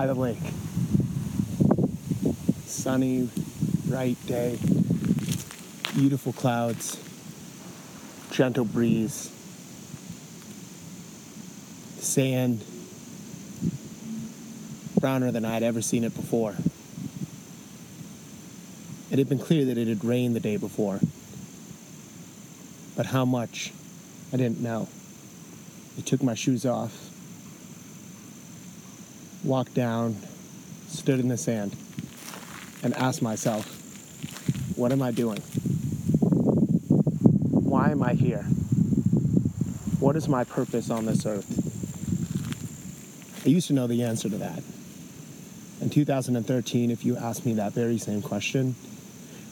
by the lake. Sunny, bright day, beautiful clouds, gentle breeze, sand browner than I'd ever seen it before. It had been clear that it had rained the day before, but how much, I didn't know. I took my shoes off, walked down, stood in the sand, and asked myself, what am I doing? Why am I here? What is my purpose on this earth? I used to know the answer to that. In 2013, if you asked me that very same question,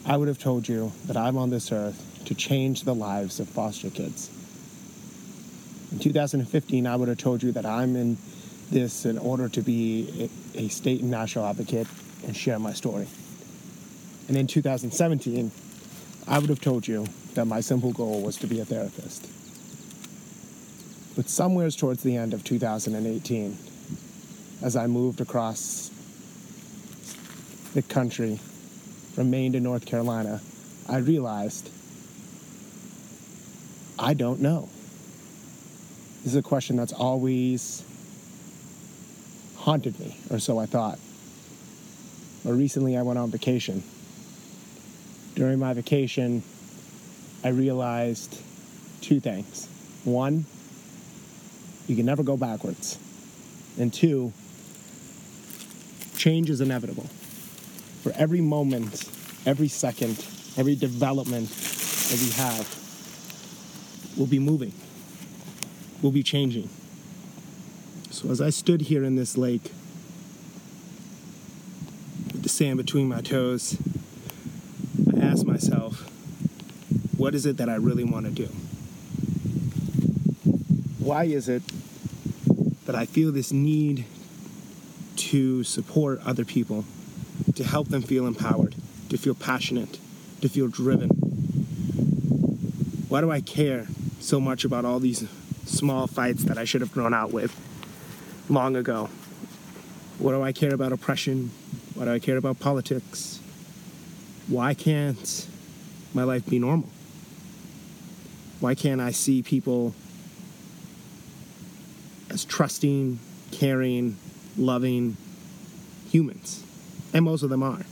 I would have told you that I'm on this earth to change the lives of foster kids. In 2015, I would have told you that I'm in this in order to be a, a state and national advocate and share my story. And in 2017, I would have told you that my simple goal was to be a therapist. But somewheres towards the end of 2018, as I moved across the country Maine to North Carolina, I realized I don't know. This is a question that's always haunted me, or so I thought. Or recently, I went on vacation. During my vacation, I realized two things. One, you can never go backwards. And two, change is inevitable. For every moment, every second, every development that we have, we'll be moving, we'll be changing. So as I stood here in this lake, with the sand between my toes, I asked myself, what is it that I really want to do? Why is it that I feel this need to support other people, to help them feel empowered, to feel passionate, to feel driven? Why do I care so much about all these small fights that I should have grown out with long ago? What do I care about oppression? Why do I care about politics? Why can't my life be normal? Why can't I see people as trusting, caring, loving humans? And most of them are.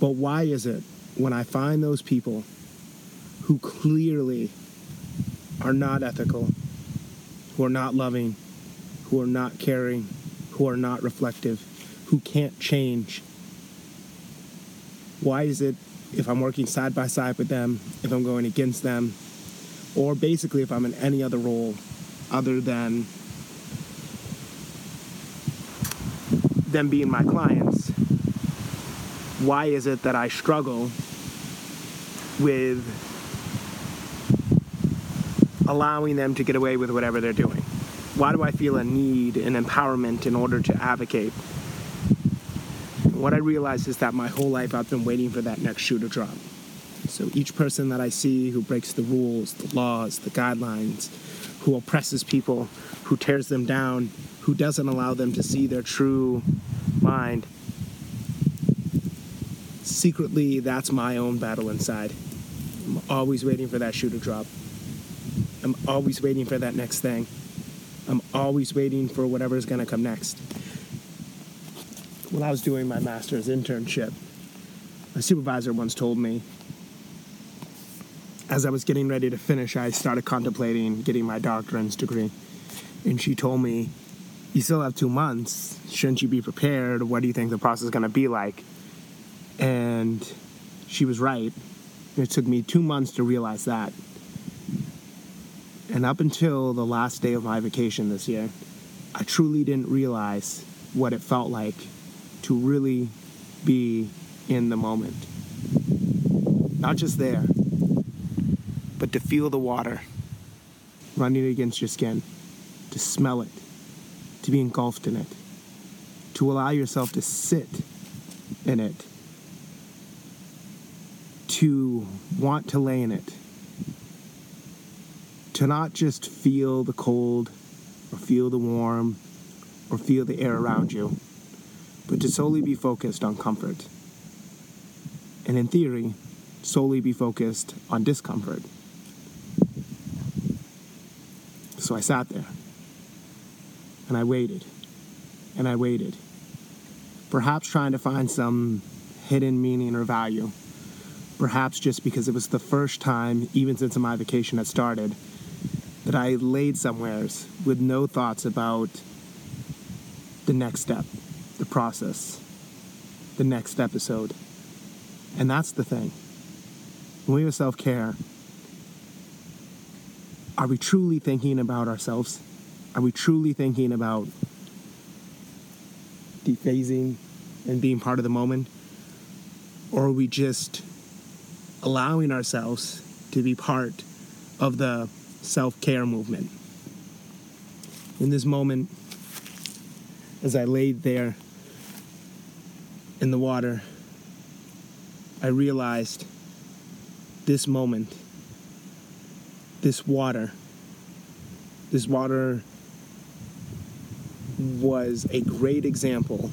But why is it when I find those people who clearly are not ethical, who are not loving, who are not caring, who are not reflective, who can't change? Why is it if I'm working side by side with them, if I'm going against them, or basically if I'm in any other role other than them being my clients, why is it that I struggle with allowing them to get away with whatever they're doing? Why do I feel a need and empowerment in order to advocate? what I realized is that my whole life I've been waiting for that next shoe to drop. So each person that I see who breaks the rules, the laws, the guidelines, who oppresses people, who tears them down, who doesn't allow them to see their true mind, secretly, that's my own battle inside. I'm always waiting for that shoe to drop. I'm always waiting for that next thing. I'm always waiting for whatever's gonna come next when I was doing my master's internship, my supervisor once told me, as I was getting ready to finish, I started contemplating getting my doctorate's degree. And she told me, You still have two months. Shouldn't you be prepared? What do you think the process is going to be like? And she was right. It took me two months to realize that. And up until the last day of my vacation this year, I truly didn't realize what it felt like to really be in the moment. Not just there, but to feel the water running against your skin, to smell it, to be engulfed in it, to allow yourself to sit in it, to want to lay in it, to not just feel the cold or feel the warm or feel the air around you, but to solely be focused on comfort. And in theory, solely be focused on discomfort. So I sat there and I waited and I waited, perhaps trying to find some hidden meaning or value. Perhaps just because it was the first time, even since my vacation had started, that I laid somewheres with no thoughts about the next step, the process, the next episode. And that's the thing. When we have self care, are we truly thinking about ourselves? Are we truly thinking about dephasing and being part of the moment? Or are we just allowing ourselves to be part of the self care movement? In this moment, as I laid there in the water, I realized this moment, this water, this water was a great example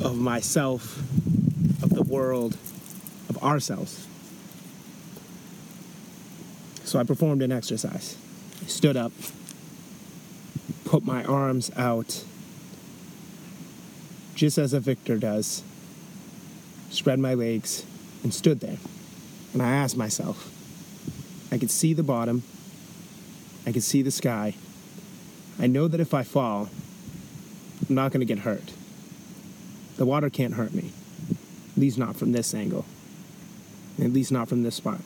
of myself, of the world, of ourselves. So I performed an exercise. I stood up, put my arms out, just as a victor does, spread my legs, and stood there. And I asked myself, I could see the bottom, I could see the sky. I know that if I fall, I'm not going to get hurt. The water can't hurt me, at least not from this angle, at least not from this spot.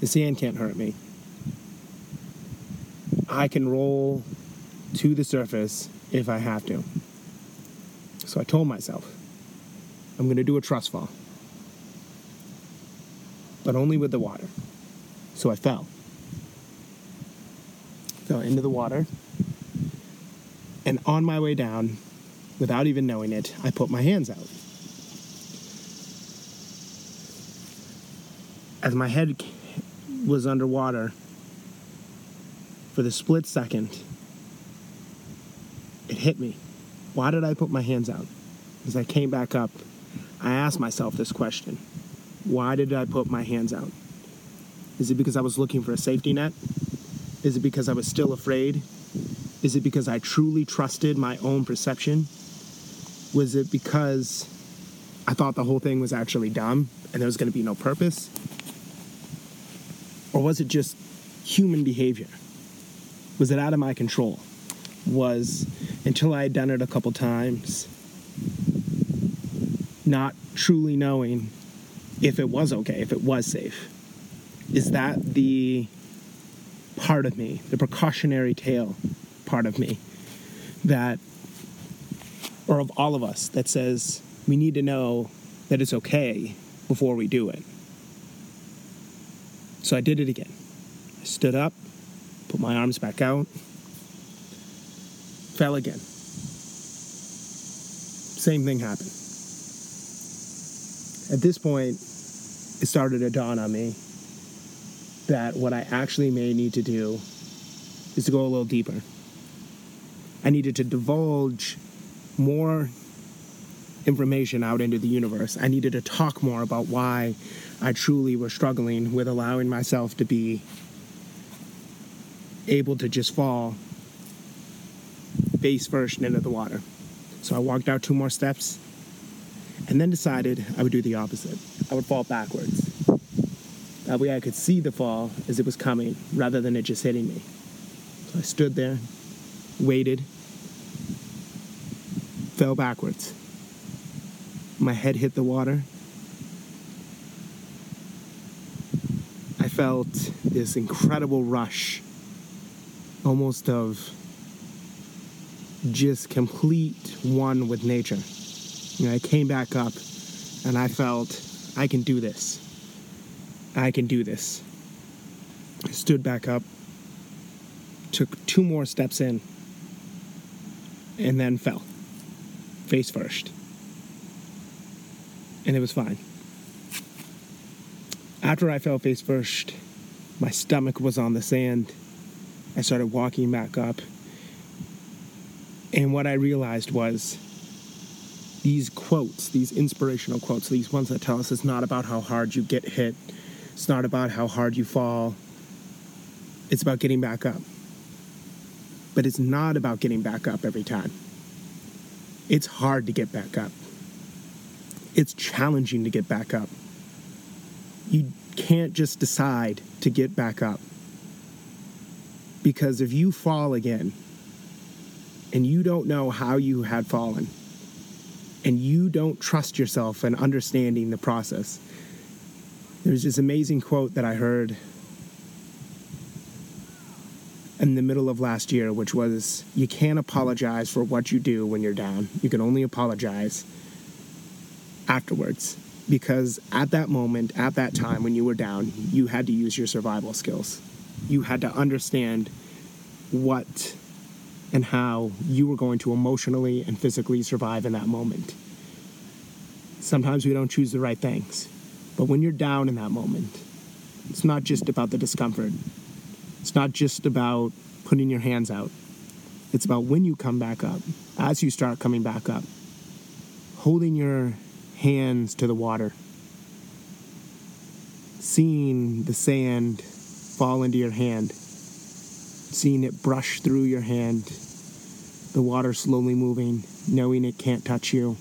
The sand can't hurt me. I can roll to the surface if I have to. So I told myself, I'm going to do a trust fall, but only with the water. So I fell. Fell into the water. And on my way down, without even knowing it, I put my hands out. As my head was underwater, for the split second, it hit me. Why did I put my hands out? As I came back up, I asked myself this question Why did I put my hands out? Is it because I was looking for a safety net? Is it because I was still afraid? Is it because I truly trusted my own perception? Was it because I thought the whole thing was actually dumb and there was going to be no purpose? Or was it just human behavior? Was it out of my control? Was until I had done it a couple times, not truly knowing if it was okay, if it was safe. Is that the part of me, the precautionary tale part of me, that, or of all of us, that says we need to know that it's okay before we do it? So I did it again. I stood up, put my arms back out, fell again. Same thing happened. At this point, it started to dawn on me that what I actually may need to do is to go a little deeper. I needed to divulge more information out into the universe. I needed to talk more about why I truly was struggling with allowing myself to be able to just fall face first into the water. So I walked out two more steps and then decided I would do the opposite. I would fall backwards. That way I could see the fall as it was coming rather than it just hitting me. So I stood there, waited, fell backwards. My head hit the water. Felt this incredible rush, almost of just complete one with nature. You know, I came back up and I felt I can do this. I can do this. I stood back up, took two more steps in, and then fell, face first. And it was fine. After I fell face first, my stomach was on the sand. I started walking back up And what I realized was these quotes, these inspirational quotes, these ones that tell us it's not about how hard you get hit, it's not about how hard you fall, it's about getting back up. But it's not about getting back up every time. It's hard to get back up. It's challenging to get back up. You can't just decide to get back up. Because if you fall again and you don't know how you had fallen and you don't trust yourself and understanding the process, there's this amazing quote that I heard in the middle of last year, which was You can't apologize for what you do when you're down. You can only apologize afterwards. Because at that moment, at that time when you were down, you had to use your survival skills. You had to understand what and how you were going to emotionally and physically survive in that moment. Sometimes we don't choose the right things, but when you're down in that moment, it's not just about the discomfort, it's not just about putting your hands out. It's about when you come back up, as you start coming back up, holding your hands to the water, seeing the sand fall into your hand, seeing it brush through your hand, the water slowly moving, knowing it can't touch you,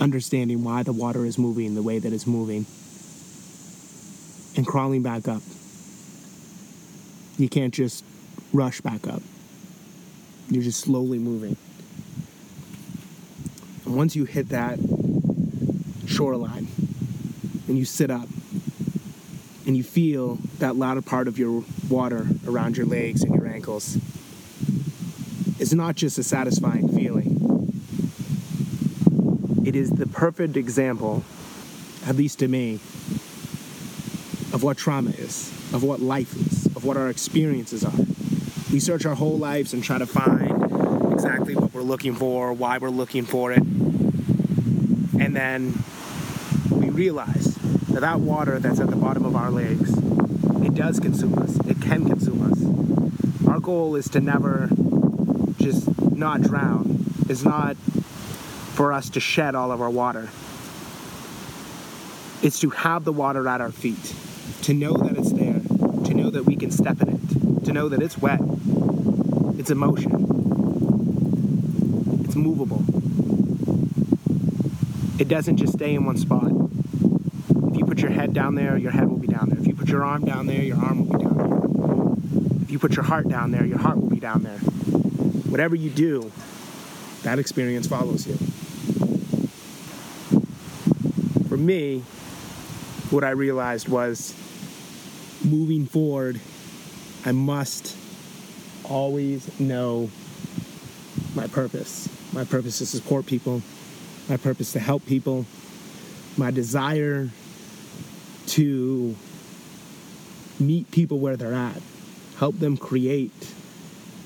understanding why the water is moving the way that it's moving, and crawling back up. You can't just rush back up. You're just slowly moving. And once you hit that shoreline and you sit up and you feel that latter part of your water around your legs and your ankles, it's not just a satisfying feeling. It is the perfect example, at least to me, of what trauma is, of what life is, of what our experiences are. We search our whole lives and try to find exactly what we're looking for, why we're looking for it. And then realize that that water that's at the bottom of our legs, it does consume us. It can consume us. Our goal is to never just not drown. Is not for us to shed all of our water. It's to have the water at our feet, to know that it's there, to know that we can step in it, to know that it's wet, it's emotion, it's movable. It doesn't just stay in one spot. You put your head down there, your head will be down there. If you put your arm down there, your arm will be down there. If you put your heart down there, your heart will be down there. Whatever you do, that experience follows you. For me, what I realized was moving forward, I must always know my purpose. My purpose to support people, my purpose to help people, my desire to meet people where they're at, help them create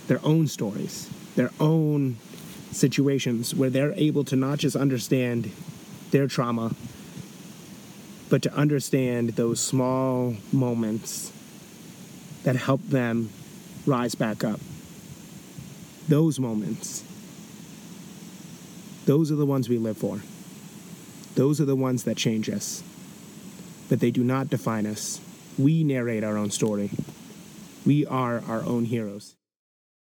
their own stories, their own situations where they're able to not just understand their trauma, but to understand those small moments that help them rise back up. Those moments, those are the ones we live for. Those are the ones that change us. But they do not define us. We narrate our own story. We are our own heroes.